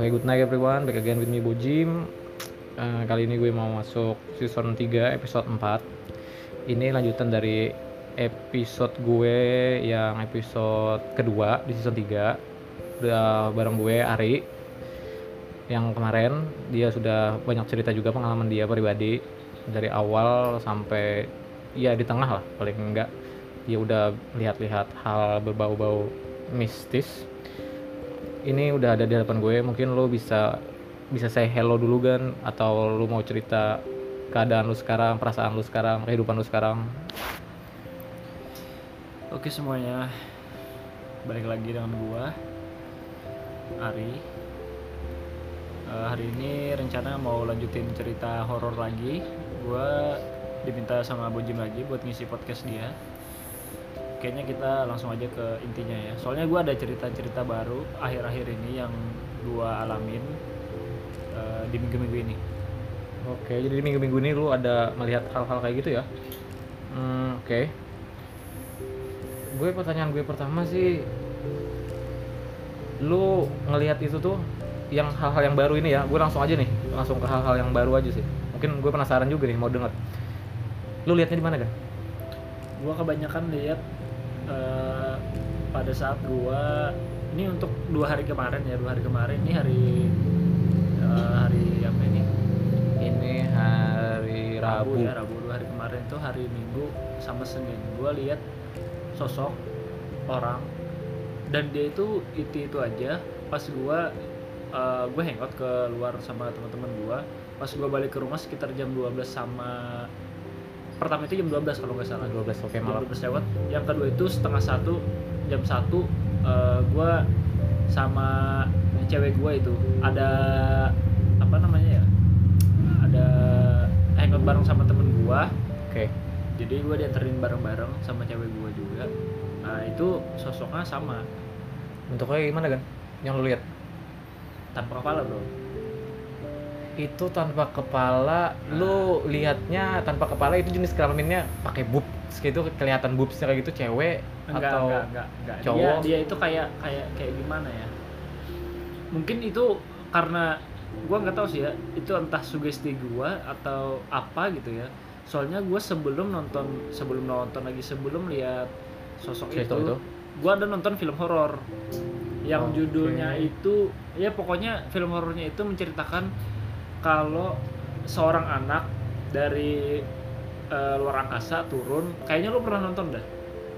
Oke, good night everyone. Back again with me Bojim. Eh, kali ini gue mau masuk season 3 episode 4. Ini lanjutan dari episode gue yang episode kedua di season 3. Udah bareng gue Ari. Yang kemarin dia sudah banyak cerita juga pengalaman dia pribadi dari awal sampai ya di tengah lah paling enggak dia udah lihat-lihat hal berbau-bau mistis ini udah ada di hadapan gue mungkin lo bisa bisa say hello dulu kan atau lo mau cerita keadaan lu sekarang perasaan lu sekarang kehidupan lu sekarang Oke semuanya, balik lagi dengan gua Ari. Eh, hari ini rencana mau lanjutin cerita horor lagi. Gua diminta sama Bojim lagi buat ngisi podcast dia. Kayaknya kita langsung aja ke intinya ya. Soalnya gua ada cerita-cerita baru akhir-akhir ini yang gua alamin eh, di minggu-minggu ini. oke jadi di minggu-minggu ini lu ada melihat hal-hal kayak gitu ya? Hmm, oke. Gue pertanyaan gue pertama sih lu ngelihat itu tuh yang hal-hal yang baru ini ya? Gue langsung aja nih langsung ke hal-hal yang baru aja sih. Mungkin gue penasaran juga nih mau denger. Lu lihatnya di mana kan gua kebanyakan lihat eh, pada saat gua ini untuk dua hari kemarin ya dua hari kemarin ini hari eh, hari apa ini? Ini hari Rabu, ya Rabu dua hari kemarin tuh hari Minggu sama Senin. Gua lihat sosok orang dan dia itu itu itu aja. Pas gua eh, gua hangout ke luar sama teman-teman gua. Pas gua balik ke rumah sekitar jam 12 sama pertama itu jam 12 kalau nggak salah. 12 oke jam malam. 12 lewat. Yang kedua itu setengah satu jam satu eh, gua sama cewek gua itu ada apa namanya ya ada hangout bareng sama temen gua. Oke. Jadi gua dianterin bareng-bareng sama cewek gua juga. Nah itu sosoknya sama. Bentuknya gimana kan yang lu lihat? Tanpa kepala bro itu tanpa kepala lu lihatnya tanpa kepala itu jenis kelaminnya pakai boobs gitu kelihatan boobsnya kayak gitu cewek enggak atau enggak enggak enggak dia cowok? dia itu kayak kayak kayak gimana ya mungkin itu karena gua nggak tahu sih ya itu entah sugesti gua atau apa gitu ya soalnya gua sebelum nonton sebelum nonton lagi sebelum lihat sosok itu, itu? gua ada nonton film horor yang Oke. judulnya itu ya pokoknya film horornya itu menceritakan kalau seorang anak dari eh, luar angkasa turun kayaknya lu pernah nonton dah.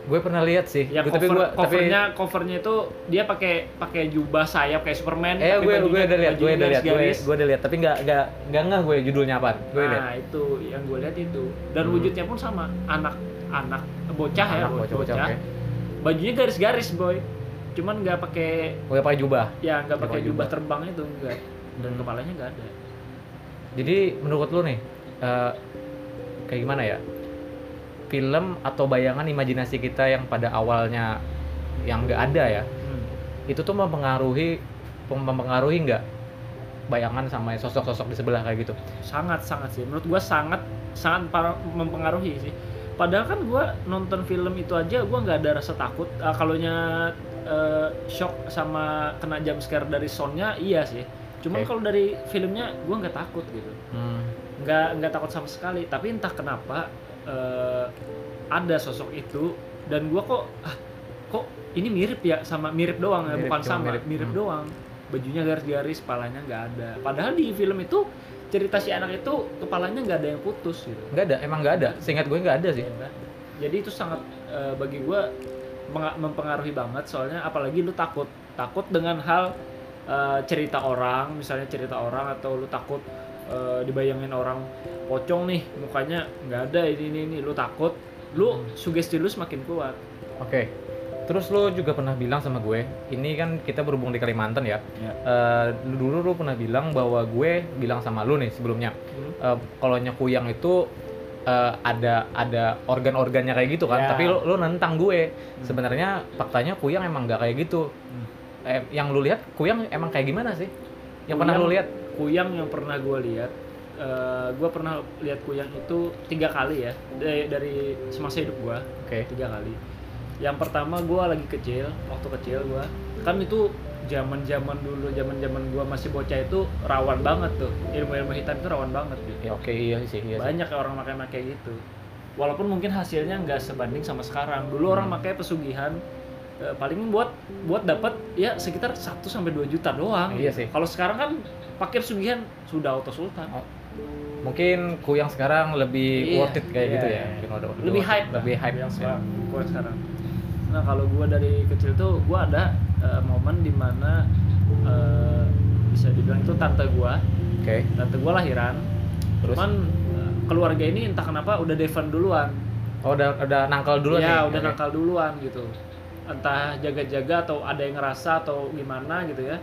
Gue pernah lihat sih. Ya Gua- cover, gua- covernya covernya itu dia pakai pakai jubah sayap kayak Superman eh tapi gue gue udah lihat gue udah lihat gue gue udah lihat tapi nggak nggak nggak ngeh gue judulnya apa gue nah itu yang gue lihat itu. Dan Hmm. wujudnya pun sama. Anak anak bocah ya Anak bocah bocah oke. Bajunya garis-garis boy. Cuman nggak pakai gue pakai jubah? Ya nggak Nggak pakai pakai jubah jubah. terbang itu enggak dan Hmm. kepalanya nggak ada jadi menurut lu nih eh, kayak gimana ya? Film atau bayangan imajinasi kita yang pada awalnya yang nggak ada ya Hmm. itu tuh mempengaruhi mempengaruhi nggak bayangan sama sosok-sosok di sebelah kayak gitu? Sangat sangat sih. Menurut gua sangat sangat mempengaruhi sih. Padahal kan gua nonton film itu aja gua nggak ada rasa takut. Ah, kalau nya eh, shock sama kena jump scare dari soundnya iya sih cuman Oke. kalau dari filmnya gua nggak takut gitu hmm. nggak nggak takut sama sekali tapi entah kenapa eh, ada sosok itu dan gua kok ah, kok ini mirip ya sama mirip doang ya Mirip, bukan cuma sama mirip. mirip, Hmm. doang bajunya garis-garis kepalanya nggak ada padahal di film itu cerita si anak itu kepalanya nggak ada yang putus gitu nggak ada emang nggak ada seingat gue nggak ada sih Ya, ada. jadi itu sangat eh, bagi menga- mempengaruhi banget soalnya apalagi lu takut takut dengan hal eh, cerita orang misalnya cerita orang atau lu takut eh, dibayangin orang pocong nih mukanya nggak ada ini ini ini lu takut lu Hmm. sugesti lu semakin kuat Oke. Terus lu juga pernah bilang sama gue, ini kan kita berhubung di Kalimantan ya. Ya. Eh, dulu lu pernah bilang bahwa gue bilang sama lu nih sebelumnya, eh, kalau nyekuyang itu eh, ada ada organ-organnya kayak gitu kan. Ya. Tapi lu, lu nentang gue. Sebenarnya faktanya kuyang emang nggak kayak gitu. Hmm. Eh, yang lu lihat kuyang emang kayak gimana sih? Yang pernah lu Kuyang- lihat? kuyang yang pernah gue lihat eh, gue pernah lihat kuyang itu tiga kali ya dari, dari semasa hidup gue Oke. tiga kali yang pertama gua lagi kecil waktu kecil gua kan itu zaman zaman dulu zaman zaman gua masih bocah itu rawan banget tuh ilmu ilmu hitam itu rawan banget gitu ya oke iya sih iya sih. banyak orang makai makai gitu walaupun mungkin hasilnya nggak sebanding sama sekarang dulu orang Hmm. pakai pesugihan eh, paling buat buat dapat ya sekitar 1 sampai 2 juta doang. Iya sih. kalau sekarang kan pakai pesugihan sudah auto sultan. Oh, mungkin kuyang sekarang lebih Iya, worth it kayak iya, gitu ya iya. Mungkin udah- udah lebih hype lebih hype yang ya. sekarang gua sekarang. Nah kalau gua dari kecil tuh gua ada eh, momen di mana eh, bisa dibilang itu tante gua. Oke. Tante gua lahiran. Terus? Cuman eh, keluarga ini entah kenapa udah Devon duluan. Oh udah udah nangkal dulu nih. ya udah Oke. nakal duluan gitu entah jaga-jaga atau ada yang ngerasa atau gimana gitu ya.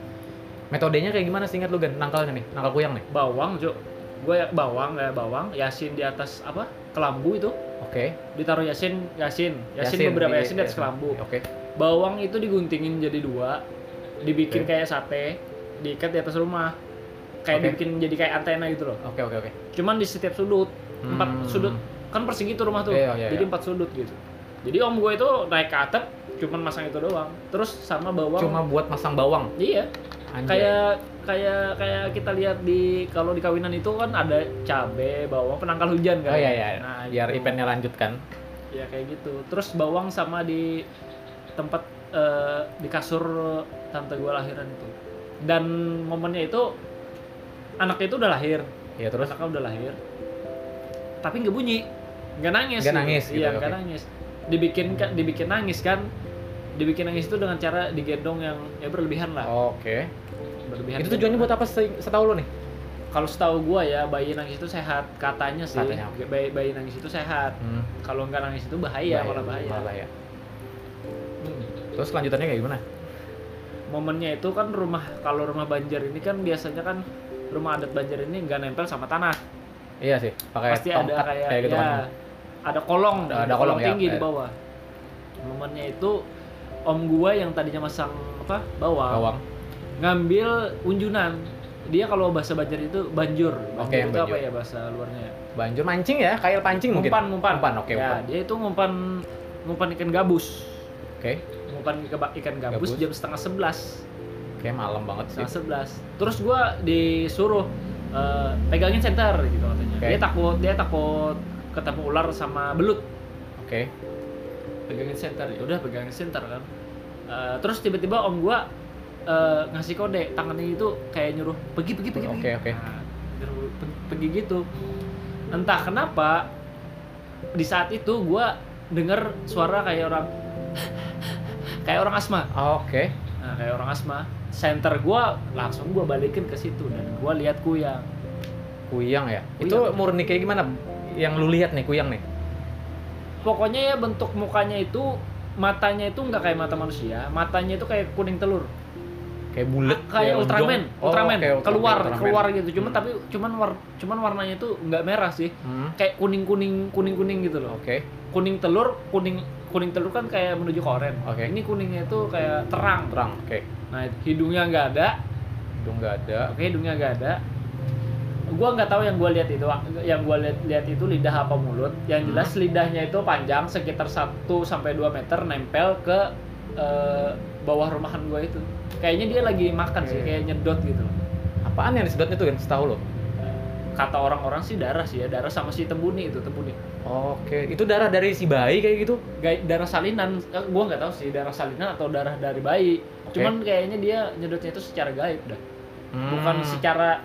Metodenya kayak gimana sih? Ingat lu gan nangkalnya nih nangkal kuyang nih. Bawang jo. Gue ya bawang ya bawang. Yasin di atas apa? Kelambu itu. Oke. Ditaruh yasin yasin. Yasin, beberapa di- yasin di atas kelambu. Oke. Bawang itu diguntingin jadi dua. Dibikin Oke. kayak sate. Diikat di atas rumah. Kayak Oke. dibikin jadi kayak antena gitu loh. Oke oke oke. Cuman di setiap sudut empat Hmm. sudut. Kan persegi tuh rumah tuh. Iya, iya, jadi iya. empat sudut gitu jadi om gue itu naik ke atap cuman masang itu doang. Terus sama bawang. Cuma buat masang bawang? Iya. Anjay. kayak kayak kayak kita lihat di kalau di kawinan itu kan ada cabe bawang penangkal hujan kan? Oh iya iya. Nah, biar gitu. eventnya lanjut kan? Ya kayak gitu. Terus bawang sama di tempat eh, di kasur tante gue lahiran itu. Dan momennya itu anaknya itu udah lahir. Ya terus? Anaknya udah lahir. Tapi nggak bunyi. Nggak nangis Nggak nangis gitu, iya nggak oke. nangis dibikin kan dibikin nangis kan? Dibikin nangis itu dengan cara digendong yang ya berlebihan lah. Oke. Berlebihan itu tujuannya buat apa se- setahu lu nih? Kalau setahu gua ya bayi nangis itu sehat katanya sih. Katanya, oke. bayi, bayi nangis itu sehat. Hmm. kalau nggak nangis itu bahaya, malah bahaya malah bahaya. Hmm. terus lanjutannya kayak gimana? Momennya itu kan rumah kalau rumah banjar ini kan biasanya kan rumah adat banjar ini nggak nempel sama tanah. Iya sih pakai pasti ada tongkat kayak, gitu ya, kan ada kolong Ada- ada kolong, ya, tinggi di kayak- bawah. Momennya itu om gua yang tadinya masang apa bawang, bawang. ngambil unjunan. Dia kalau bahasa banjar itu banjur. Banjur Oke, itu apa ya bahasa luarnya? Banjur mancing ya kayak pancing mungkin? Ngumpan ngumpan. Ngumpan, oke ya ngumpan. dia itu ngumpan ngumpan ikan gabus. Oke. Ngumpan ikan- gabus, Gabus. jam setengah sebelas. Kayak malam banget sih. Setengah sebelas. Terus gua disuruh eh, pegangin center gitu katanya. Oke. dia takut dia takut ketemu ular sama belut. Oke. Pegangin center ya udah pegangin center kan. Eh, terus tiba-tiba om gua eh, ngasih kode tangannya itu kayak nyuruh pergi pergi pergi Oke, oke. Nah, pergi gitu. Entah kenapa di saat itu gua denger suara kayak orang kayak orang asma. Oke. Nah kayak orang asma. Center gua langsung gua balikin ke situ dan gua lihat kuyang. Kuyang ya? Kuyang. itu murni kayak gimana yang lu lihat nih kuyang nih pokoknya ya bentuk mukanya itu matanya itu nggak kayak mata manusia matanya itu kayak kuning telur kayak bulat kayak Ultraman, Oh, Ultraman oke, Ultraman, keluar Ultraman. keluar gitu. Cuma Hmm. tapi cuman war, cuman warnanya itu nggak merah sih. Hmm, Kayak kuning kuning kuning kuning gitu loh. oke Kuning telur, kuning kuning telur kan kayak menuju ke oren. Oke. Ini kuningnya itu kayak terang. terang oke Nah hidungnya nggak ada. hidung nggak ada Oke hidungnya nggak ada. Gua nggak tahu yang gua lihat itu, yang gua lihat lihat itu lidah apa mulut. Yang Hmm. jelas lidahnya itu panjang sekitar 1 sampai 2 meter nempel ke eh, bawah rumahan gua itu. Kayaknya dia lagi makan sih, Oke. kayak nyedot gitu apaan yang disedotnya tuh kan setahu lo kata orang-orang sih darah sih ya darah sama si tembuni itu tembuni oke itu darah dari si bayi kayak gitu darah salinan eh, gua nggak tahu sih darah salinan atau darah dari bayi Oke. cuman kayaknya dia nyedotnya itu secara gaib dah Hmm. bukan secara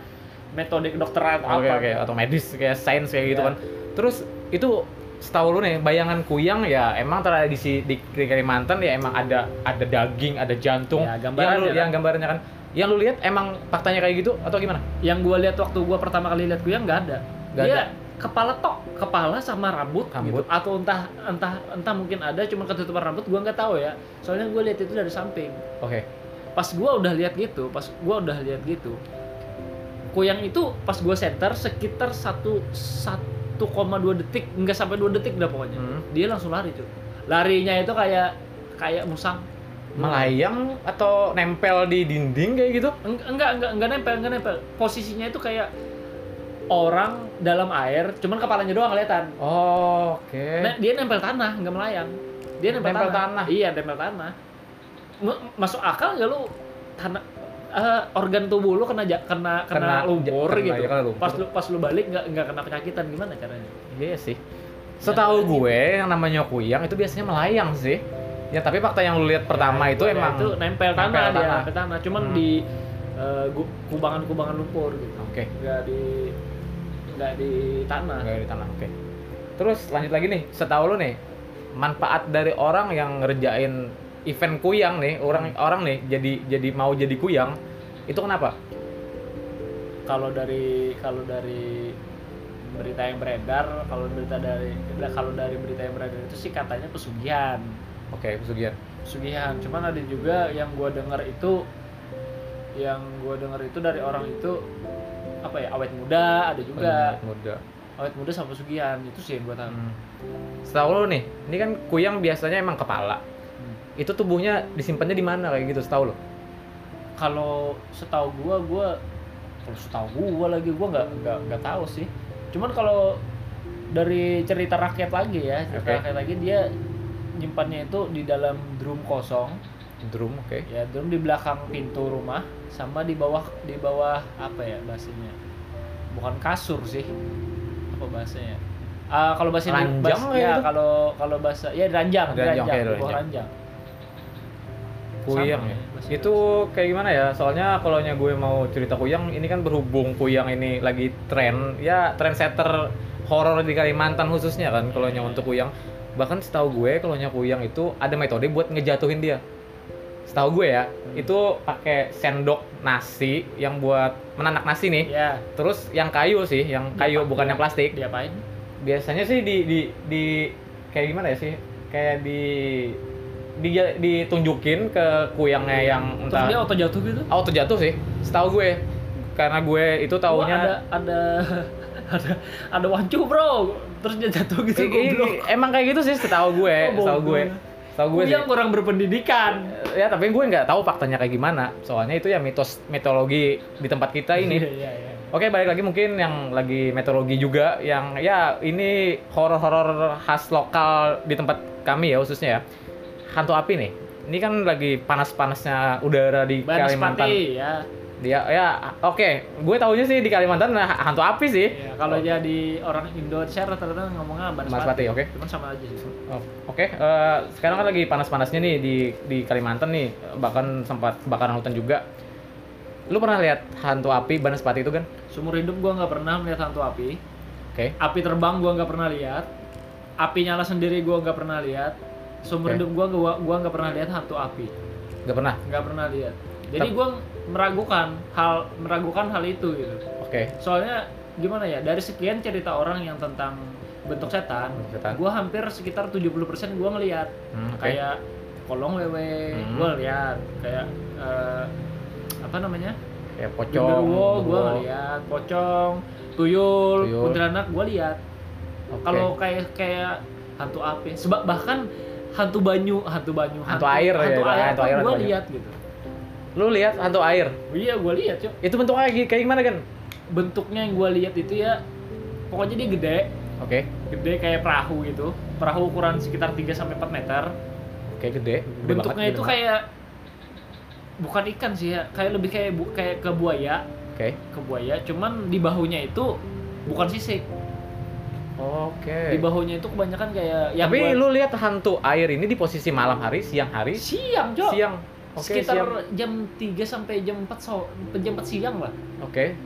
metode kedokteran atau oke apa oke atau medis kayak sains kayak gitu Iya. kan. Terus itu setahu lu nih bayangan kuyang ya emang tradisi di, di Kalimantan ya emang ada ada daging ada jantung. Ya, yang gambarannya lu kan. yang gambarnya kan. Yang lu lihat emang faktanya kayak gitu atau gimana? Yang gua lihat waktu gua pertama kali lihat kuyang nggak ada. Nggak dia ada. kepala tok kepala sama rambut, Rambut. gitu atau entah entah entah mungkin ada cuma ketutupan rambut gua nggak tahu ya. Soalnya gua lihat itu dari samping. Oke. Pas gua udah lihat gitu pas gua udah lihat gitu kuyang itu pas gua center sekitar satu 1,2 detik nggak sampai 2 detik dah pokoknya. Hmm. dia langsung lari cuy. Larinya itu kayak kayak musang. Melayang atau nempel di dinding kayak gitu? Eng- enggak enggak enggak nempel enggak nempel. Posisinya itu kayak orang dalam air cuman kepalanya doang kelihatan. Oh, oke. Nah, dia nempel tanah nggak melayang. Dia nempel, Nempel tanah. tanah. iya nempel tanah. Masuk akal nggak lu? Tanah eh, organ tubuh lu kena kena kena, Kena- lumpur kena- gitu ya, kena lumpur. pas lu pas lu balik nggak nggak kena penyakitan gimana caranya Iya sih. Setahu gue yang namanya kuyang itu biasanya melayang sih. Ya tapi fakta yang lu lihat pertama itu Ya, emang itu nempel tanah nempel dia tanah. nempel tanah cuman Hmm. di gu- kubangan-kubangan lumpur gitu Oke. nggak di nggak di tanah Nggak di tanah. Oke. Terus lanjut lagi nih, setahu lu nih manfaat dari orang yang ngerjain event kuyang nih, orang orang nih jadi jadi mau jadi kuyang itu kenapa? kalau dari kalau dari berita yang beredar kalau berita dari kalau dari berita yang beredar itu sih katanya pesugihan Oke, pesugihan. pesugihan cuman ada juga yang gua dengar itu yang gua dengar itu dari orang itu apa ya awet muda ada juga muda. awet muda sama pesugihan itu sih yang gua tahu Hmm. Setahu lu nih, ini kan kuyang biasanya emang kepala. Itu tubuhnya disimpannya di mana kayak gitu setahu lu? kalau setahu gua gua kalau setahu gua lagi gua nggak nggak nggak tahu sih cuman kalau dari cerita rakyat lagi ya cerita Oke. rakyat lagi dia nyimpannya itu di dalam drum kosong Drum, oke. ya drum di belakang pintu rumah sama di bawah di bawah apa ya bahasanya bukan kasur sih apa bahasanya Ah, kalau bahasa Ranjang kayak ya gitu? kalau kalau bahasa ya ranjang Ranjang, ranjang, oke, di bawah ranjang. ranjang Kuyang Sama ya. Itu kayak gimana ya? Soalnya kalau nya gue mau cerita kuyang, ini kan berhubung kuyang ini lagi tren, ya trendsetter horor di Kalimantan khususnya kan kalau nya untuk kuyang. Bahkan setahu gue kalau nya kuyang itu ada metode buat ngejatuhin dia. Setahu gue ya, itu pakai sendok nasi yang buat menanak nasi nih. ya Terus yang kayu sih, yang kayu Dia- bukan yang plastik. diapain biasanya sih di di di kayak gimana ya sih kayak di di ditunjukin ke kuyangnya yang terus entah dia auto jatuh gitu? Auto jatuh sih. Setahu gue. Karena gue itu Wah, ada taunya ada ada ada wancu bro. Terus dia jatuh gitu I- i- goblok. Emang kayak gitu sih setahu gue. Oh, setahu gue. Setahu gue sih. yang kurang berpendidikan. Ya tapi gue nggak tahu faktanya kayak gimana. Soalnya itu ya mitos mitologi di tempat kita ini. Iya, iya, iya. Oke, balik lagi mungkin yang lagi meteorologi juga. Yang ya ini horor-horor khas lokal di tempat kami ya khususnya ya. Hantu api nih. Ini kan lagi panas-panasnya udara di Kalimantan. Banaspati ya Dia ya oke, gue taunya sih di Kalimantan nah, hantu api sih. Iya, kalau jadi orang Indonesia rata-rata ngomongnya Banaspati, oke. cuman sama aja sih Oh, Oke, eh, sekarang kan lagi panas-panasnya nih di di Kalimantan nih, bahkan sempat bakaran hutan juga. Lu pernah lihat hantu api Banaspati itu kan? seumur hidup gua nggak pernah melihat hantu api Oke. api terbang gua nggak pernah lihat api nyala sendiri gua nggak pernah lihat seumur Oke. hidup gua gua gua nggak pernah lihat hantu api Gak pernah. nggak pernah lihat jadi gua meragukan hal meragukan hal itu gitu Oke. soalnya gimana ya dari sekian cerita orang yang tentang bentuk setan, Bentuk setan. gua hampir sekitar 70% gua ngelihat Hmm, oke. kayak kolong wewe Hmm. gua lihat kayak eh, apa namanya Kayak pocong. genderuwo gua ngeliat pocong tuyul, Tuyul. kuntilanak gua lihat Oke. kalau kayak kayak hantu api sebab bahkan hantu banyu hantu banyu Hantu air ya, hantu Pak. air, Hantu air, hantu air. lihat gitu Lu lihat hantu air. iya gua lihat cok Itu bentuknya kayak kayak gimana kan? bentuknya yang gua lihat itu ya pokoknya dia gede Oke. gede kayak perahu gitu perahu ukuran sekitar 3 sampai 4 meter Oke, gede. Gede bentuknya banget, itu gede kayak bukan ikan sih ya kayak lebih kayak bu, kayak ke buaya Oke. ke buaya cuman di bahunya itu bukan sisik Oke. di bahunya itu kebanyakan kayak yang Tapi buat- lu lihat hantu air ini di posisi malam hari, siang hari, siang Jo siang. Oke, sekitar siang. jam 3 sampai jam 4 so jam 4 siang lah Oke.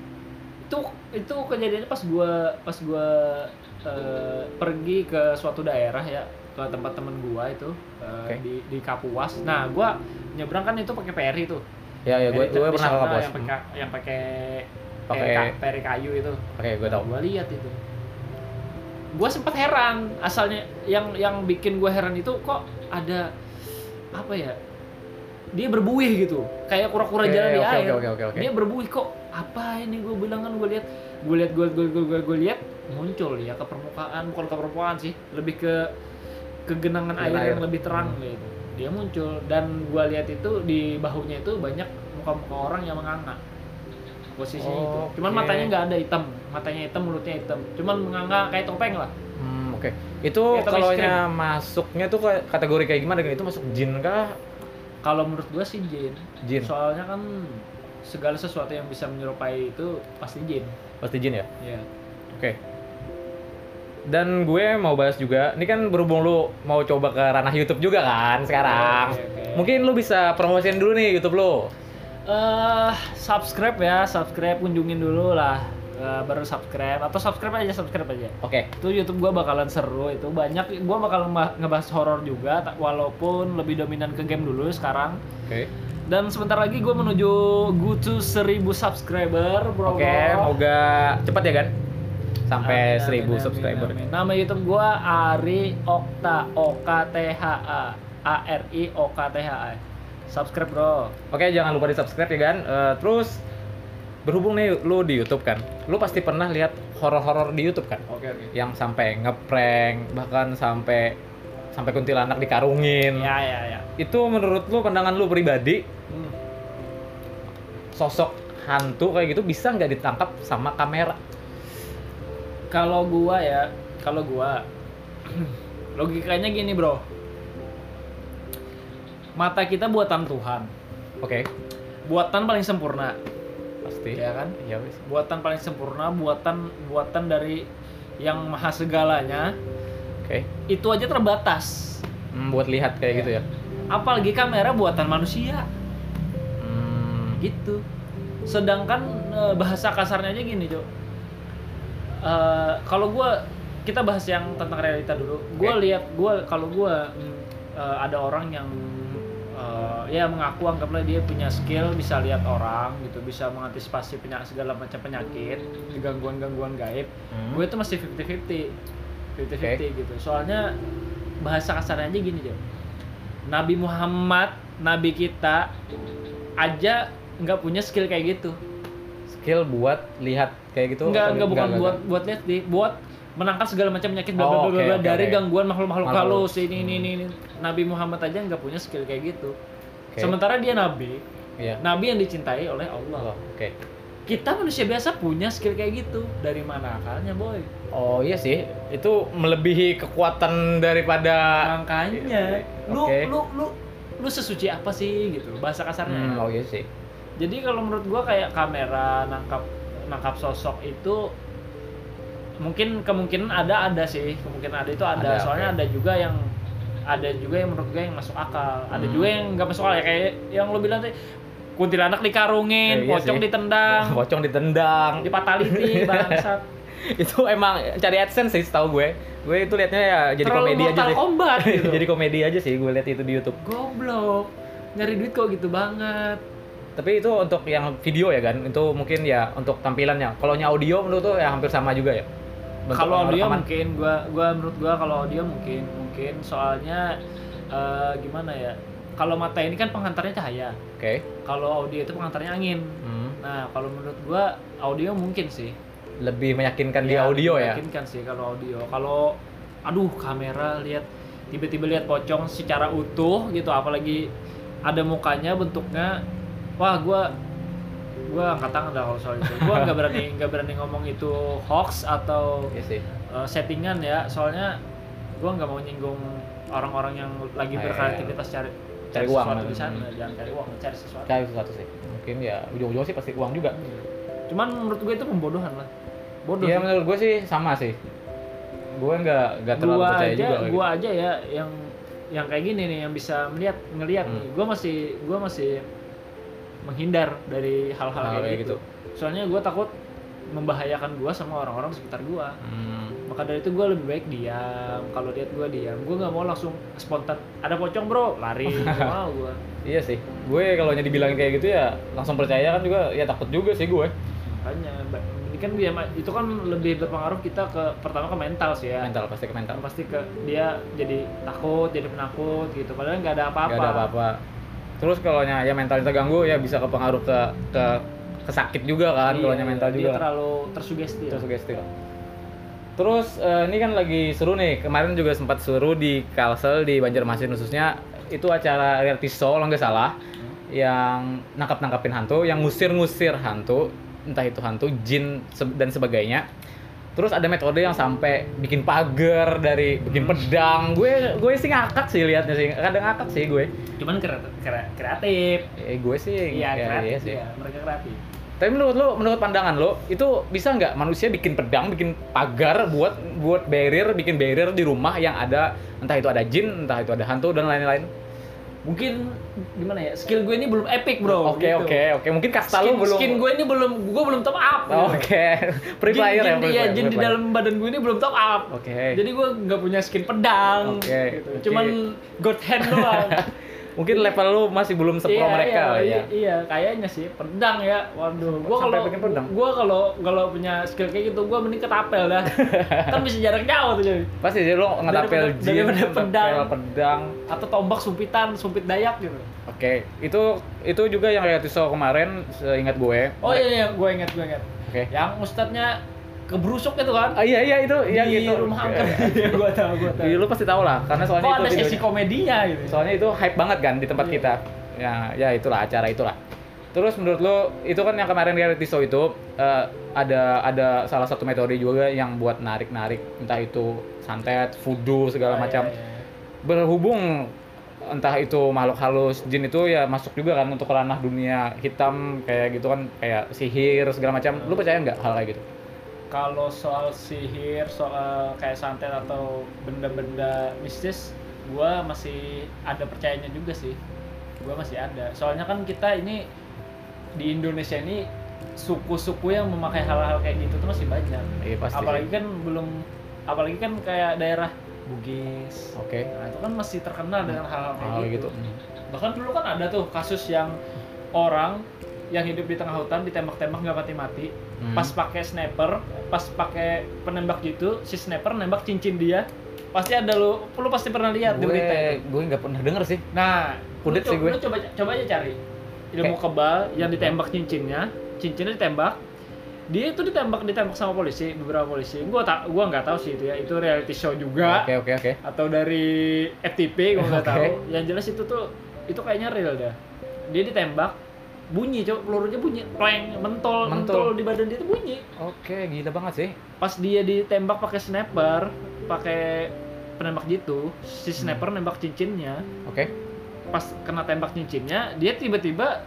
itu itu kejadiannya pas gua pas gua eh, pergi ke suatu daerah ya ke tempat temen gua itu eh, Oke. di di Kapuas nah gua nyebrang kan itu pakai peri tuh Ya, ya gue di pernah ke Kapos. yang pakai yang pakai Pakai- peri kayu itu Oke, gue tahu. gua lihat itu gua sempat heran asalnya yang yang bikin gua heran itu kok ada apa ya dia berbuih gitu kayak kura-kura Oke, jalan di oke, air oke, oke, oke, oke. dia berbuih kok apa ini gue bilang kan gue lihat gue lihat gue gue gue gue lihat muncul ya ke permukaan bukan ke permukaan sih lebih ke ke genangan air, air. yang lebih terang Hmm. gitu dia muncul dan gue lihat itu di bahunya itu banyak muka-muka orang yang menganga posisinya itu cuman Oke. matanya nggak ada hitam matanya hitam mulutnya hitam cuman menganga kayak topeng lah Hmm, oke. Itu Atau kalau masuknya tuh kategori kayak gimana? Itu masuk jin kah? Kalau menurut gua sih jin. Jin. Soalnya kan segala sesuatu yang bisa menyerupai itu pasti jin. Pasti jin ya? Ya. Oke. Dan gue mau bahas juga, ini kan berhubung lu mau coba ke ranah YouTube juga kan sekarang. Oke, oke. Mungkin lu bisa promosiin dulu nih YouTube lu. Eh subscribe ya, subscribe kunjungin dulu lah. Eh, baru subscribe atau subscribe aja, subscribe aja. Oke. Itu YouTube gua bakalan seru itu banyak gua bakal ma- ngebahas horor juga walaupun lebih dominan ke game dulu sekarang. Oke. Dan sebentar lagi gue menuju go to 1000 subscriber, bro. Oke, moga cepat ya kan? Sampai Amin, 1000 amin, subscriber. amin, amin. Nama YouTube gua Ari Okta O K T H A A R I O K T H A. Subscribe, Bro. Oke, jangan lupa di subscribe ya kan. Eh, terus berhubung nih lu di YouTube kan, lu pasti pernah lihat horor-horor di YouTube kan? Oke, oke. Yang sampai ngeprank, bahkan sampai sampai kuntilanak dikarungin. Ya, ya, ya. Itu menurut lu pandangan lu pribadi Hmm. sosok hantu kayak gitu bisa nggak ditangkap sama kamera? Kalau gua ya, kalau gua logikanya gini, Bro. Mata kita buatan Tuhan. Oke, Buatan paling sempurna, pasti. ya kan? Iya, wis. Buatan paling sempurna, buatan buatan dari yang maha segalanya. Oke. Itu aja terbatas. Hmm, buat lihat kayak Iya. gitu ya. Apalagi kamera buatan manusia. Hmm, gitu sedangkan eh, bahasa kasarnya aja gini Jo Eh, kalau gua kita bahas yang tentang realita dulu gua Oke. lihat gua kalau gua mm, eh, ada orang yang eh, ya mengaku anggaplah dia punya skill bisa lihat orang gitu bisa mengantisipasi penyakit segala macam penyakit gangguan-gangguan gaib. Hmm. gue itu masih 50-50 50-50 gitu. Soalnya bahasa kasarnya aja gini Jo Nabi Muhammad Nabi kita aja nggak punya skill kayak gitu. Skill buat lihat kayak gitu nggak nggak bukan nggak, buat nggak? buat lihat di buat menangkal segala macam penyakit bla bla Oh, bla dari oke. gangguan makhluk makhluk Makhluk. halus ini ini ini ini. Nabi Muhammad aja nggak punya skill kayak gitu Oke. sementara dia nabi Iya. nabi yang dicintai oleh Allah Oh, Oke. kita manusia biasa punya skill kayak gitu dari mana akalnya boy Oh iya sih, itu melebihi kekuatan daripada makanya lu Oke. lu lu lu sesuci apa sih gitu bahasa kasarnya Hmm, oh iya sih. Jadi kalau menurut gua kayak kamera nangkap nangkap sosok itu mungkin kemungkinan ada ada sih kemungkinan ada itu ada, Ada, soalnya oke. ada juga yang ada juga yang menurut gue yang masuk akal ada Hmm. juga yang nggak masuk akal ya kayak yang lo bilang tadi kuntilanak Eh, dikarungin iya pocong sih. ditendang Pocong ditendang. dipataliti bangsat itu emang cari AdSense sih setahu gue. Gue itu liatnya ya jadi Terlalu komedi aja. Kombat gitu. jadi komedi aja sih gue liat itu di YouTube. goblok nyari duit kok gitu banget Tapi itu untuk yang video ya kan, itu mungkin ya untuk tampilannya. Kalau audio menurut tuh ya hampir sama juga ya. Kalau audio mungkin gua gua menurut gua kalau audio mungkin mungkin soalnya eh, gimana ya kalau mata ini kan penghantarnya cahaya Oke. kalau audio itu penghantarnya angin Hmm. nah kalau menurut gua audio mungkin sih Lebih meyakinkan di Iya, audio ya. meyakinkan sih kalau audio kalau aduh kamera lihat tiba-tiba lihat pocong secara utuh gitu apalagi ada mukanya bentuknya wah gua gua angkat tangan dah kalau soal itu gua nggak berani nggak berani ngomong itu hoax atau Iya sih. uh, settingan ya soalnya gua nggak mau nyinggung orang-orang yang lagi Ah, berkreativitas cari Cari uang, sesuatu di hmm. sana jangan cari uang cari sesuatu Kayak sesuatu sih. Mungkin ya ujung-ujungnya sih pasti uang juga. cuman menurut gue itu pembodohan lah bodoh Iya sih. menurut gue sih sama sih. Gue nggak nggak terlalu gua percaya aja juga. kayak gua aja ya yang yang kayak gini nih yang bisa melihat ngelihat Hmm. nih gua masih gua masih menghindar dari hal-hal Hal-hal kayak, kayak gitu. soalnya gua takut membahayakan gua sama orang-orang sekitar gitu. Hmm. maka dari itu gua lebih baik diam kalau lihat gua diam gua nggak mau langsung spontan ada pocong bro lari mau gua Iya sih. Gue kalau nya dibilangin kayak gitu ya langsung percaya kan juga ya takut juga sih gue. makanya ini kan dia itu kan lebih berpengaruh kita ke pertama ke mental sih ya Mental pasti ke mental. pasti ke dia jadi takut jadi penakut gitu padahal nggak ada apa-apa Gak ada apa-apa. Terus kalau nya ya mental terganggu ya bisa kepengaruh ke ke kesakit juga kan kalau nya Iya, mental dia juga. terlalu tersugesti. Tersugesti lah. Terus eh, ini kan lagi seru nih. Kemarin juga sempat seru di Kalsel di Banjarmasin khususnya itu acara reality show kalau nggak salah yang nangkap-nangkapin hantu, yang ngusir-ngusir hantu, entah itu hantu, jin dan sebagainya. Terus ada metode yang sampai bikin pagar dari bikin Hmm. pedang. Gue gue sih ngakak sih liatnya sih. Kadang ngakak sih gue. Cuman kre- kre- kreatif. Eh, gue sih iya ya, kreatif iya sih. iya, mereka kreatif. Tapi menurut lo menurut pandangan lo itu bisa nggak manusia bikin pedang bikin pagar buat buat barrier bikin barrier di rumah yang ada entah itu ada jin entah itu ada hantu dan lain-lain mungkin gimana ya skill gue ini belum epic bro oke gitu. oke oke mungkin kasta lo belum skin gue ini belum gue belum top up gitu. oke free Jin- player ya jin, free iya, player, jin free di dalam badan gue ini belum top up oke jadi gue nggak punya skin pedang Oke, gitu. oke. cuman god hand doang mungkin level lo masih belum sepro iya, mereka iya, ya iya, iya, kayaknya sih pedang ya. Waduh, gua kalau bikin pedang? gua kalau kalau punya skill kayak gitu, gua mending ketapel dah. kan bisa jarak jauh tuh jadi. pasti sih lo ngetapel jin pedang. pedang Atau tombak sumpitan, sumpit dayak gitu. Oke, itu itu juga yang reality show kemarin seingat gue. Oh iya iya, gua ingat gua ingat. Oke. Yang ustadznya keberusuk itu kan? Ah, iya iya itu yang di itu. rumah angker. Iya, gua tahu, gua tahu. Iya, lu pasti tahu lah, karena soalnya Kok itu ada sesi komedinya gitu. soalnya itu hype banget kan di tempat Iya. kita. Ya, ya itulah acara itulah. Terus menurut lo itu kan yang kemarin reality show itu eh, ada ada salah satu metode juga yang buat narik-narik entah itu santet, voodoo segala Oh, iya, macam. iya, iya. Berhubung entah itu makhluk halus jin itu ya masuk juga kan untuk ranah dunia hitam kayak gitu kan kayak sihir segala macam. Lu percaya nggak hal kayak gitu? Kalau soal sihir, soal kayak santet atau benda-benda mistis, gua masih ada percayanya juga sih. Gua masih ada. Soalnya kan kita ini di Indonesia ini suku-suku yang memakai hal-hal kayak gitu tuh masih banyak. Iya pasti. Apalagi kan belum apalagi kan kayak daerah Bugis. Oke. Nah, itu kan masih terkenal dengan hal-hal kayak Hal gitu. gitu. Bahkan dulu kan ada tuh kasus yang orang yang hidup di tengah hutan ditembak-tembak nggak mati-mati Hmm. pas pakai sniper pas pakai penembak gitu si sniper nembak cincin dia pasti ada lu lu pasti pernah lihat di gue berita itu gue nggak pernah denger sih. nah Kudet sih gue. lu coba coba aja cari ilmu Kayak- kebal yang ditembak cincinnya cincinnya ditembak dia itu ditembak ditembak sama polisi beberapa polisi gua tak gua nggak tahu sih itu ya itu reality show juga Oke oke oke. atau dari FTP gue nggak Oke. tahu yang jelas itu tuh itu kayaknya real dah dia ditembak bunyi cok pelurunya bunyi pleng mentol Mentol. mentol di badan dia tuh bunyi Oke gila banget sih. pas dia ditembak pakai sniper pakai penembak gitu si sniper nembak cincinnya Oke. pas kena tembak cincinnya dia tiba-tiba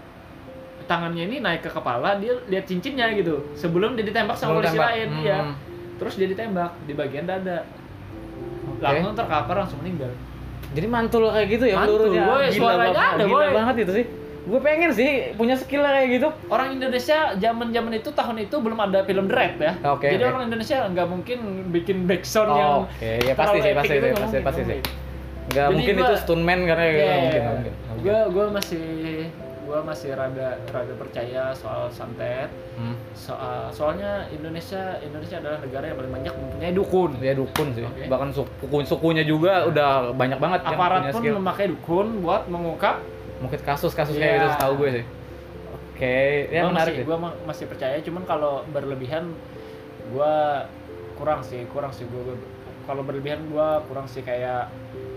tangannya ini naik ke kepala dia lihat cincinnya gitu sebelum dia ditembak sama polisi lain Hmm. ya terus dia ditembak di bagian dada Oke. langsung terkapar langsung meninggal Jadi mantul kayak gitu ya Mantul, pelurunya. boy. Gila Suaranya banget, ada, gila boy. banget itu sih. Gue pengen sih punya skill kayak gitu. orang Indonesia zaman zaman itu tahun itu belum ada film Red ya. Oke, Jadi oke. orang Indonesia nggak mungkin bikin backsound yang Oh, oke. Ya pasti sih, pasti gitu, sih, nggak pasti pasti sih. Nggak mungkin gua- itu stuntman karena nggak iya, mungkin, nggak mungkin. mungkin. Gua gua masih gua masih rada rada percaya soal santet. Hmm. Soal soalnya Indonesia Indonesia adalah negara yang paling banyak mempunyai dukun. Ya dukun sih. Oke. Bahkan suku sukunya juga udah banyak banget yang Aparat pun skill. memakai dukun buat mengungkap. Mungkin kasus-kasus Iya. kayak gitu setahu gue sih. Oke, ya gua menarik masih, ma- masih percaya cuman kalau berlebihan gua kurang sih kurang sih gua- kalau berlebihan gua kurang sih kayak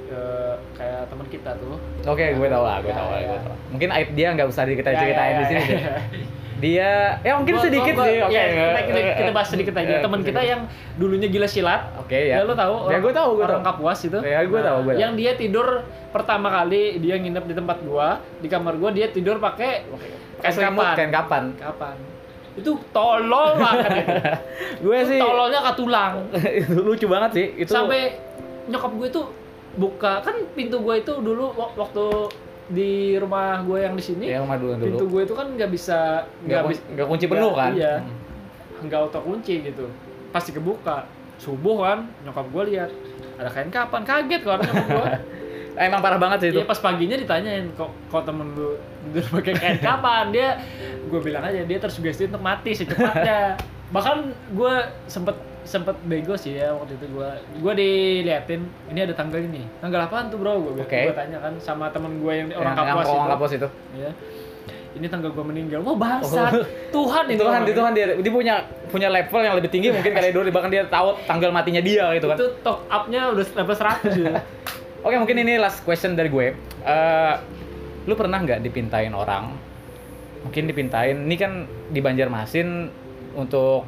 eh, kayak teman kita tuh Oke, gue tahu lah, gue Ya, tahu lah, ya. gue tahu. Mungkin aib dia nggak usah kita Ya, ceritain ya, di sini ya, deh. Dia, ya mungkin Gua- sedikit gua- sih. gua- Oke, ya, kita, kita, eh, kita bahas sedikit aja eh, teman kita yang dulunya gila silat Oke ya. ya lo tahu Ya gue tahu, gue tahu. orang Kapuas itu Ya, gue tahu, gue tahu. yang dia tidur pertama kali dia nginep di tempat gua di kamar gua dia tidur pakai kain kapan kain kapan. kapan itu tolol banget itu. gue Itu sih tololnya katulang itu lucu banget sih. Itu sampai nyokap gue tuh buka kan pintu gue itu dulu wak- waktu di rumah gue yang di sini ya rumah dulu dulu. pintu gue itu kan nggak bisa Nggak kun- bisa nggak kunci penuh kan? iya Hmm. nggak auto kunci gitu pasti kebuka subuh kan nyokap gue lihat ada kain kapan kaget kan nyokap gue Emang parah banget sih itu. Iya pas paginya ditanyain kok kok temen lu tidur pakai kain kapan dia gue bilang aja dia tersugesti untuk mati secepatnya bahkan gue sempet sempet bego sih ya waktu itu gue gue diliatin ini ada tanggal ini tanggal apaan tuh bro gue Oke. tanya kan sama temen gue yang orang yang, yang kapuas orang itu kapos itu. ya ini tanggal gue meninggal wah bangsat Oh. Tuhan ini Tuhan, orang. itu kan dia, dia punya punya level yang lebih tinggi mungkin kali dulu bahkan dia tahu tanggal matinya dia gitu kan. itu top up-nya udah level 100 ya Oke mungkin ini last question dari gue. Eh, lu pernah nggak dipintain orang? Mungkin dipintain. Ini kan di Banjarmasin untuk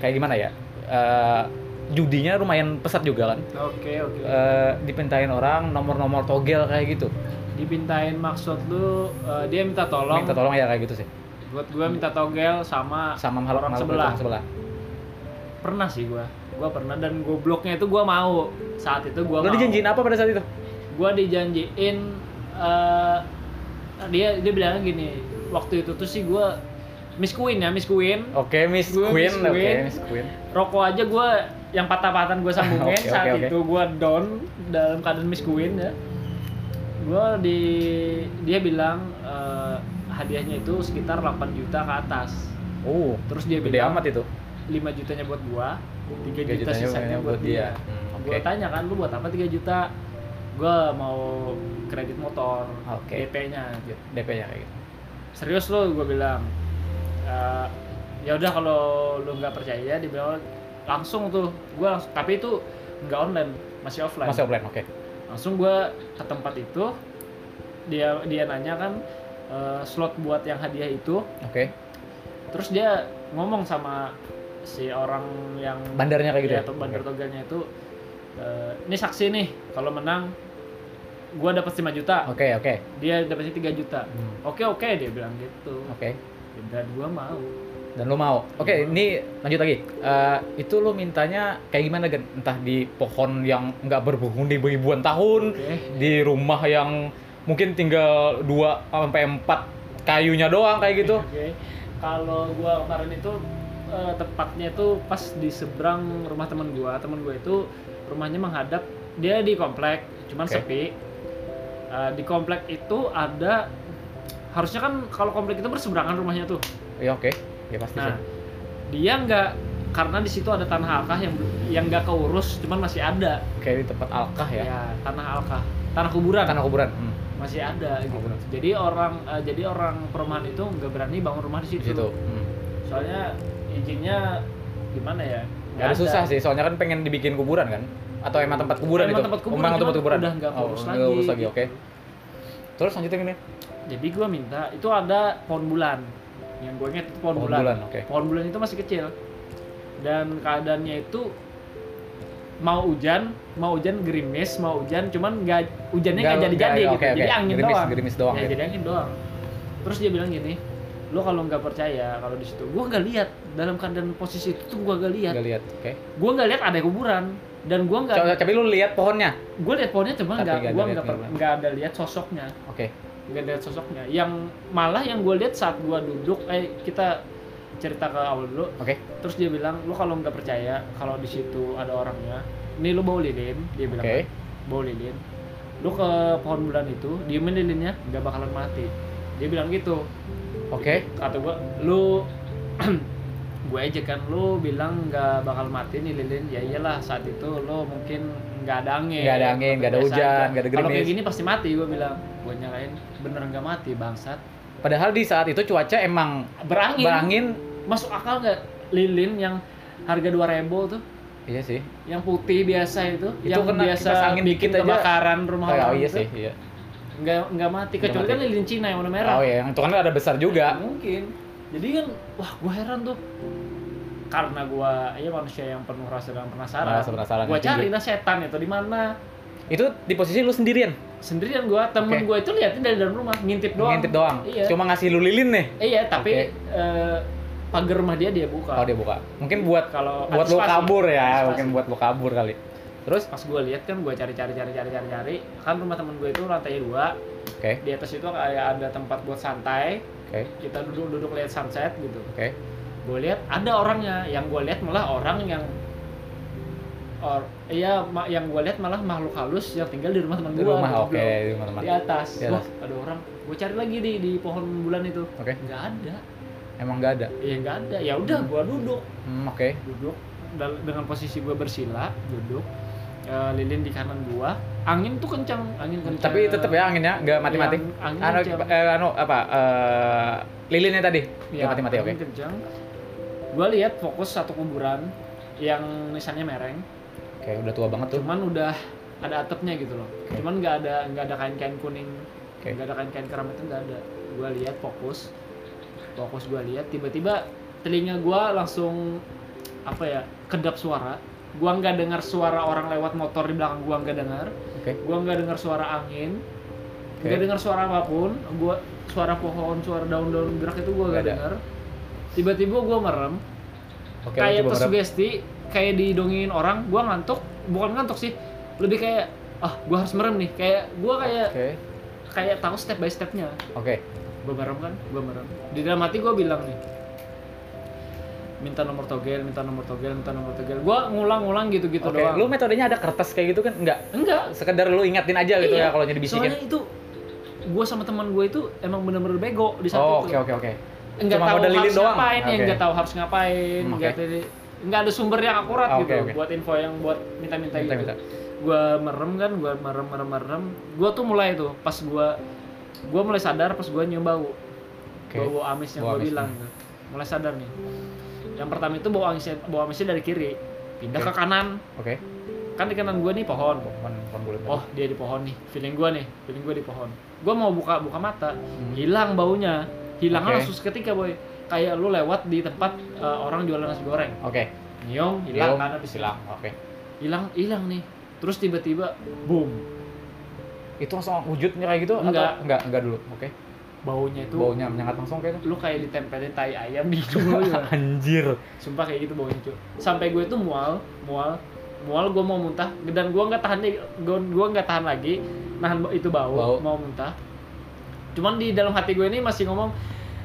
kayak gimana ya? Eh, judinya lumayan pesat juga kan. oke oke Eh, dipintain orang nomor-nomor togel kayak gitu. dipintain maksud lu eh, dia minta tolong Minta tolong ya kayak gitu sih. buat gua minta togel sama Sama orang makhluk sebelah orang sebelah. pernah sih gua gua pernah dan gobloknya itu gua mau saat itu gua Lo dijanjiin apa pada saat itu? gua dijanjiin eh, dia dia bilangnya gini waktu itu tuh sih gua Miss Queen ya Miss Queen Oke, Miss Gue Queen, Miss oke, Queen. Miss Queen. rokok aja gua yang patah-patahan gue sambungin Oke, saat oke. itu gua down dalam keadaan Miss Queen ya gua di dia bilang eh, hadiahnya itu sekitar 8 juta ke atas Oh, terus dia bilang amat itu. 5 jutanya buat gua 3 Tiga juta jutanya sisanya buat dia, dia. Hmm, gua oke. tanya kan lu buat apa 3 juta gua mau kredit motor Oke. DP-nya DP-nya kayak gitu. serius lo gue bilang "Eh, ya udah kalau lu nggak percaya dia bilang langsung tuh gue langsung tapi itu nggak online masih offline Masih offline, oke. langsung gue ke tempat itu dia dia nanya kan eh, slot buat yang hadiah itu Oke. terus dia ngomong sama si orang yang Bandarnya kayak gitu ya? atau bandar togelnya itu eh, ini saksi nih kalau menang gue dapat 5 juta Oke, oke. dia dapatnya 3 juta Hmm, oke oke dia bilang gitu Oke. Dan gue mau Dan lo mau. Oke, ini lanjut lagi. Eh, itu lo mintanya kayak gimana kan? Entah di pohon yang nggak berpenghuni ribuan tahun, oke di rumah yang mungkin tinggal 2 sampai 4 kayunya doang kayak gitu. Oke. Kalau gua kemarin itu eh, tepatnya itu pas di seberang rumah teman gua. Teman gua itu rumahnya menghadap dia di komplek, cuman Oke. sepi. Eh, di komplek itu ada harusnya kan kalau komplek itu berseberangan rumahnya tuh. Ya oke. Ya pasti Nah, sih. dia nggak karena di situ ada tanah alkah yang yang nggak keurus, cuman masih ada. Kayak di tempat alkah ya. Ya, tanah alkah, tanah kuburan. Tanah kuburan. Hmm, masih ada gitu. kuburan. Jadi orang eh, jadi orang perumahan itu nggak berani bangun rumah di Di situ. situ. Hmm. soalnya izinnya gimana ya Gak ada susah sih, soalnya kan pengen dibikin kuburan kan? Atau emang tempat kuburan Emang itu? tempat Oh, kuburan, emang tempat kuburan. udah nggak Oh, urus nggak lagi, urus lagi, gitu. oke. Terus lanjutin ini. jadi gua minta itu ada pohon bulan yang gue inget itu pohon, Pohon bulan, bulan, oke. pohon bulan itu masih kecil dan keadaannya itu mau hujan mau hujan gerimis mau hujan cuman nggak hujannya nggak Nggak- jadi jadi nggak- gitu oke. jadi angin Gerimis- doang gerimis doang ya, gitu. jadi angin doang terus dia bilang gini lo kalau nggak percaya kalau di situ gua nggak lihat dalam keadaan posisi itu tuh gua nggak lihat Nggak lihat, oke. gua nggak lihat ada kuburan dan gua nggak tapi lu lihat pohonnya? gue lihat pohonnya cuma nggak gua nggak nggak ada lihat sosoknya Oke. nggak ada lihat sosoknya yang malah yang gue lihat saat gua duduk eh kita cerita ke awal dulu Oke. terus dia bilang lu kalau nggak percaya kalau di situ ada orangnya nih lu bawa lilin dia bilang Oke. kan, bawa lilin lu ke pohon bulan itu diemin lilinnya nggak bakalan mati dia bilang gitu Oke. kata gua lu gue aja kan lu bilang nggak bakal mati nih lilin ya iyalah saat itu lu mungkin nggak ada angin Nggak ada angin, nggak ada hujan, nggak ada kalau kayak gerimis. gini pasti mati gue bilang gue nyalain bener nggak mati bangsat Padahal di saat itu cuaca emang berangin berangin. masuk akal nggak lilin yang harga 2000 tuh Iya sih. yang putih biasa itu, Itu yang kena biasa angin bikin dikit aja. kebakaran rumah Oh, orang iya itu, sih, iya. nggak nggak mati Nggak kecuali mati. kan lilin Cina yang warna merah Oh iya, yang itu kan ada besar juga. mungkin jadi kan wah gua heran tuh karena gua ya manusia yang penuh rasa dan penasaran Rasa penasaran gua yang tinggi. cari lah setan itu di mana Itu di posisi lu sendirian, sendirian gua temen Oke. gua itu liatin dari dalam rumah ngintip doang ngintip doang. iya Cuma ngasih lu lilin nih. iya tapi Oke. eh, pagar rumah dia dia buka Oh dia buka. Mungkin buat kalau buat lu kabur ya, Antisipasi. mungkin buat lu kabur kali. Terus, pas gua lihat kan gua cari cari cari cari cari cari kan rumah temen gua itu lantai dua oke, di atas itu kayak ada tempat buat santai oke, kita duduk duduk lihat sunset gitu oke. Gue lihat ada orangnya yang gue lihat malah orang yang or iya ma- yang gue lihat malah makhluk halus yang tinggal di rumah teman Di gue rumah, oke, di rumah teman. di atas Di wah atas. ada orang gue cari lagi di di pohon bulan itu Oke. nggak ada Emang nggak ada. ya nggak ada ya udah gue duduk Hmm, oke. duduk dal- dengan posisi gue bersila duduk Eh, lilin di kanan gua angin tuh kencang angin kencang Tapi tetep ya anginnya nggak. Iya, angin Anu, kencang. eh, anu apa? eh, lilinnya tadi Ya, nggak mati-mati, oke. angin kencang gue lihat fokus satu kuburan yang nisannya mereng. Oke, udah tua banget tuh. cuman udah ada atapnya gitu loh. Oke. cuman nggak ada nggak ada kain-kain kuning. Nggak ada kain-kain keram itu nggak ada. Gue lihat fokus. Fokus gue lihat tiba-tiba telinga gue langsung apa ya kedap suara. Gua nggak dengar suara orang lewat motor di belakang gua nggak dengar. Oke. gua nggak dengar suara angin. Oke. nggak dengar suara apa pun. Gua suara pohon suara daun-daun gerak itu gua Nggak dengar tiba-tiba gua merem Oke, kayak coba merem. tersugesti kayak didongengin orang gua ngantuk bukan ngantuk sih lebih kayak ah gua harus merem nih kayak gua kayak Oke. kayak tahu step by stepnya Oke. gue merem kan gue merem di dalam hati gue bilang nih minta nomor togel minta nomor togel minta nomor togel gue ngulang-ngulang gitu-gitu Oke, doang lu metodenya ada kertas kayak gitu kan? Enggak. enggak Sekedar lu ingatin aja gitu Iya. ya kalau jadi bisikin. soalnya itu gue sama teman gue itu emang bener-bener bego di saat Oh, itu oke oke oke. enggak Cuma tahu modal harus doang? ngapain ya Oke. enggak tahu harus ngapain Hmm, enggak tadi- enggak ada sumber yang akurat Ah, gitu oke. buat info yang buat minta-minta gitu Minta-minta. gue merem kan gue merem merem merem gue tuh mulai tuh pas gue gue mulai sadar pas gue nyium bau Oke. bau, bau amis yang gue bilang gitu. mulai sadar nih yang pertama itu bau amisnya bau amisnya dari kiri pindah Oke. ke kanan Oke. kan di kanan gue nih pohon Pohon pohon bulat. oh dia di pohon nih feeling gue nih feeling gue di pohon gue mau buka buka mata Hmm. hilang baunya hilangnya Oke. langsung seketika boy kayak lu lewat di tempat eh, orang jualan nasi goreng Oke. nyium hilang Hilang, kan habis hilang. Oke. hilang hilang nih terus tiba-tiba boom Itu langsung wujudnya kayak gitu Enggak. atau enggak? Enggak dulu. Oke. baunya itu Baunya menyengat langsung kayak itu. lu kayak ditempelin tai ayam di hidung lu ya. Anjir. sumpah kayak gitu baunya cuy sampai gue tuh mual mual mual gue mau muntah dan gue nggak tahan gue gue nggak tahan lagi nahan itu bau, Bau. mau muntah cuman di dalam hati gue ini masih ngomong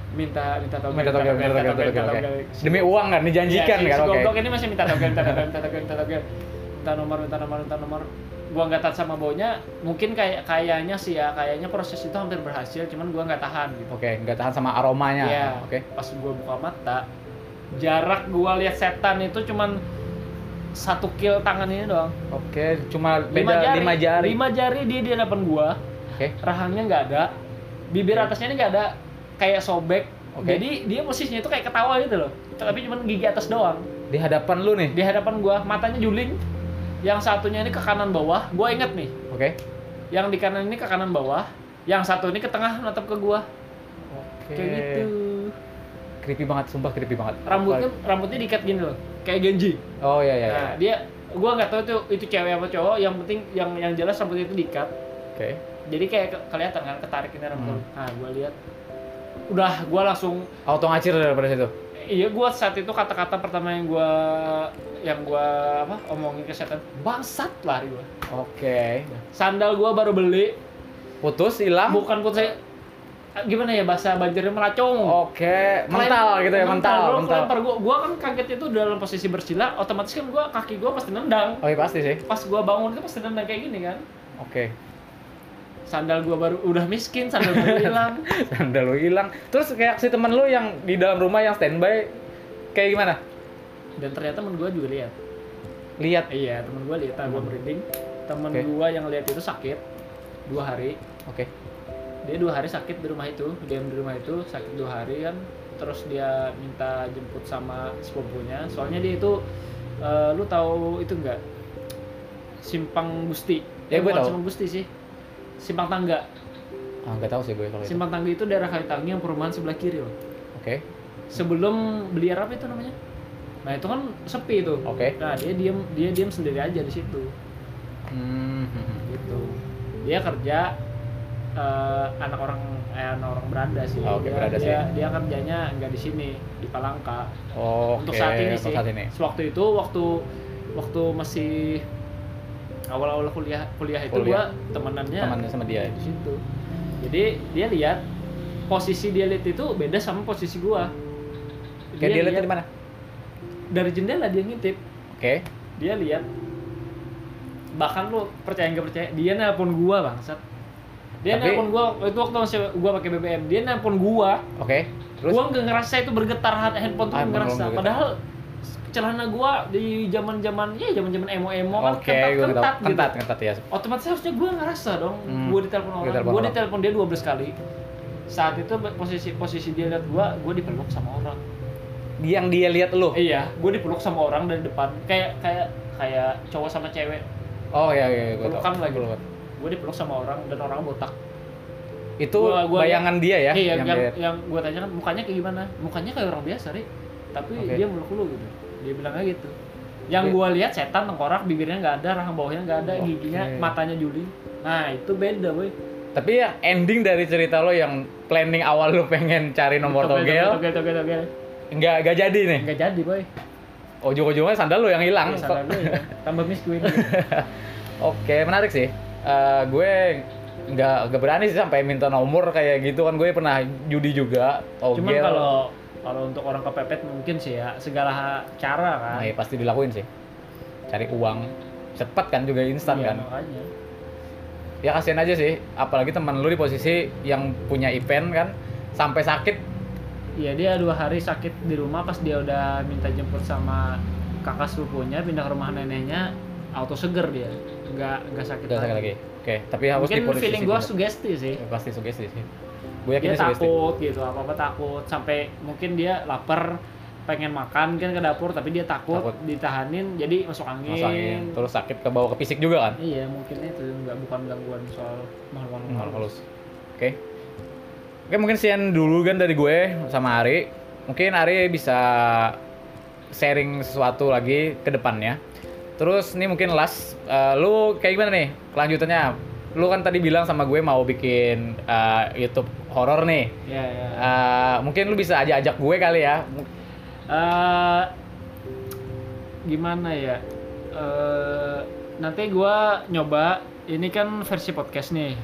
minta minta togel Minta togel, minta togel, minta togel. Demi uang kan dijanjikan Iya, si kan? Oke. goblok ini masih minta togel minta togel minta togel minta togel minta nomor minta nomor minta nomor gua nggak tahan sama baunya mungkin kayak kayaknya sih ya kayaknya proses itu hampir berhasil cuman gua nggak tahan gitu Oke, enggak tahan sama aromanya. Iya. Oke. Pas gua buka mata, jarak gua lihat setan itu cuman satu kil tangan ini doang. Oke, cuma beda lima jari. Lima jari dia di hadapan gua. Oke. Rahangnya nggak ada. Bibir atasnya ini nggak ada. Kayak sobek. Oke. Jadi dia posisinya itu kayak ketawa gitu loh. Tapi cuman gigi atas doang. Di hadapan lu nih. Di hadapan gua, matanya juling. Yang satunya ini ke kanan bawah. Gua inget nih. Oke. Yang di kanan ini ke kanan bawah. Yang satu ini ke tengah natap ke gua. Oke. Kayak gitu. Creepy banget, sumpah creepy banget. Rambutnya rambutnya diikat gini loh. Kayak Genji. Oh iya iya. iya. Nah, dia gua nggak tahu itu itu cewek apa cowok, yang penting yang yang jelas rambutnya itu diikat. Oke. Jadi kayak ke- kelihatan kan ketarik ini rambut. Hmm. Nah, gua lihat udah gua langsung Auto ngacir daripada situ. iya gua saat itu kata-kata pertama yang gua yang gua apa omongin ke setan bangsat lari gua Oke. sandal gua baru beli Putus, hilang. bukan pun saya gimana ya bahasa banjirnya melacong Oke, mental gitu ya, mental, mental. kelempar gua gua kan kaget itu dalam posisi bersila otomatis kan gua kaki gua pasti nendang Oh iya pasti sih. pas gua bangun itu pasti nendang kayak gini kan Oke. Sandal gua baru udah miskin sandal baru hilang Sandal lu hilang. Terus kayak si temen lu yang di dalam rumah yang standby kayak gimana? dan ternyata temen gua juga lihat Lihat. iya temen gua lihat gua merinding temen Oke. gua yang lihat itu sakit dua hari Oke. dia dua hari sakit di rumah itu diam di rumah itu sakit dua hari kan terus dia minta jemput sama sepupunya soalnya dia itu eh, lu tahu itu enggak simpang gusti Ya, Eh, gue tahu. simpang gusti sih simpang tangga Ah, nggak tahu sih gue kalau itu. simpang tangga itu daerah tangi yang perumahan sebelah kiri loh Oke. sebelum beliar apa itu namanya nah itu kan sepi itu Oke. nah dia diam dia diam sendiri aja di situ Hmm. gitu dia kerja eh, anak orang eh, anak orang beranda sih Oh, oke, dia, beranda dia, sih. dia kerjanya nggak di sini di Palangka Oke. untuk saat ini untuk sih saat ini. waktu itu waktu waktu masih awal-awal kuliah kuliah itu Kuliah. gua temenannya Temannya sama dia. di situ jadi dia lihat posisi dia lihat itu beda sama posisi gua Kayak dia lihat di mana? dari jendela dia ngintip Oke. dia lihat bahkan lu percaya nggak percaya dia nelpon gua bangsat dia Tapi- nelpon gua itu waktu masih gua pakai BBM dia nelpon gua Oke. Terus gua nggak ngerasa itu bergetar handphone tuh Ah, ngerasa bergetar. padahal celana gua di zaman zaman ya zaman zaman emo emo kan Oke, kentat kentat tahu. gitu Kentat, kentat ya. otomatis harusnya gua ngerasa dong Hmm. gua ditelepon orang Ditelepon gua ditelepon dia 12 kali saat itu posisi posisi dia lihat gua gua dipeluk sama orang Yang dia lihat lu. iya gua dipeluk sama orang dari depan kayak kayak kayak cowok sama cewek Oh iya iya, gue tahu. Pelukan lagi. Pelukan. gue dipeluk sama orang dan orang botak Itu Gua- gua bayangan dia ya iya yang yang yang, dia lihat. gue tanya kan mukanya kayak gimana mukanya kayak orang biasa ri tapi Oke. dia meluk lu gitu dia bilangnya gitu yang gua lihat setan tengkorak bibirnya nggak ada rahang bawahnya nggak ada Oke. giginya matanya juling nah itu beda boy Tapi ya ending dari cerita lo yang planning awal lo pengen cari nomor togel, togel togel togel nggak nggak jadi nih. nggak jadi boy Ujung-ujungnya sandal lo yang hilang. Ya, salah gue ya. tambah miskin Oke, menarik sih. Eh, gue nggak nggak berani sih sampai minta nomor kayak gitu kan gue pernah judi juga togel. cuman kalau kalau untuk orang kepepet mungkin sih ya segala cara kan Nah, ya pasti dilakuin sih. Cari uang cepet kan juga instan Iya, kan. makanya. Ya kasihan aja sih, apalagi teman lu di posisi yang punya event kan sampai sakit Iya dia dua hari sakit di rumah pas dia udah minta jemput sama kakak sepupunya pindah ke rumah neneknya auto seger dia nggak nggak sakit, sakit lagi. Oke, tapi harus mungkin di posisi feeling gua sugesti sih pasti sugesti sih. Gue yakin dia sugesti. takut gitu apa apa takut sampai mungkin dia lapar pengen makan kan ke dapur tapi dia takut, Takut. ditahanin jadi masuk angin, Masuk angin, terus sakit ke bawah ke fisik juga kan. iya mungkin itu nggak bukan gangguan soal makhluk Mal makhluk halus. Oke. Oke, mungkin sekian dulu kan dari gue sama Ari. Mungkin Ari bisa sharing sesuatu lagi ke depannya. Terus ini mungkin last, eh, lu kayak gimana nih kelanjutannya? Lu kan tadi bilang sama gue mau bikin eh, YouTube horor nih. ya ya Eh, mungkin lu bisa ajak-ajak gue kali ya. Eh, gimana ya Eh, nanti gua nyoba ini kan versi podcast nih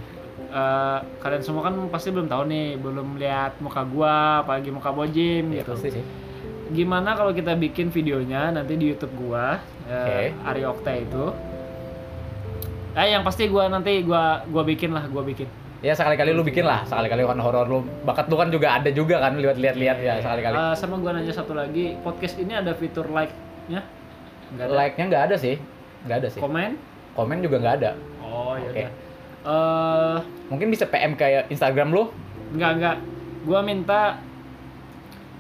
Eh, kalian semua kan pasti belum tahu nih belum lihat muka gua apalagi muka bojim Ya, gitu pasti sih. gimana kalau kita bikin videonya nanti di YouTube gua Oke. Ari Okta itu eh yang pasti gua nanti gua gua bikin lah gua bikin Ya sekali-kali lu bikin lah, sekali-kali kan horor lu. Bakat lu kan juga ada juga kan lihat-lihat ya sekali-kali. Eh, sama gua nanya satu lagi podcast ini ada fitur like-nya nggak ada Like-nya nggak ada sih. Nggak ada sih. komen Komen juga nggak ada. Oh ya Oke. udah. Eh, Mungkin bisa PM kayak Instagram lu. enggak enggak. Gua minta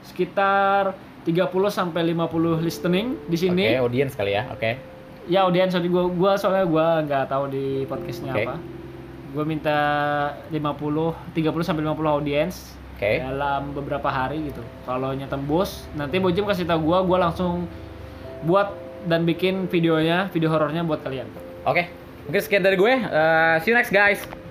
sekitar 30 sampai 50 listening di sini. Oke, audience kali ya. Oke. Ya audiens sorry gua gua soalnya gua nggak tahu di podcastnya Oke. apa. Gua minta 50 30 sampai 50 audiens Oke. dalam beberapa hari gitu. Kalau tembus, nanti Bojim kasih tahu gua, gua langsung buat dan bikin videonya, video horornya buat kalian. Oke. Mungkin sekian dari gue. Eh, see you next guys.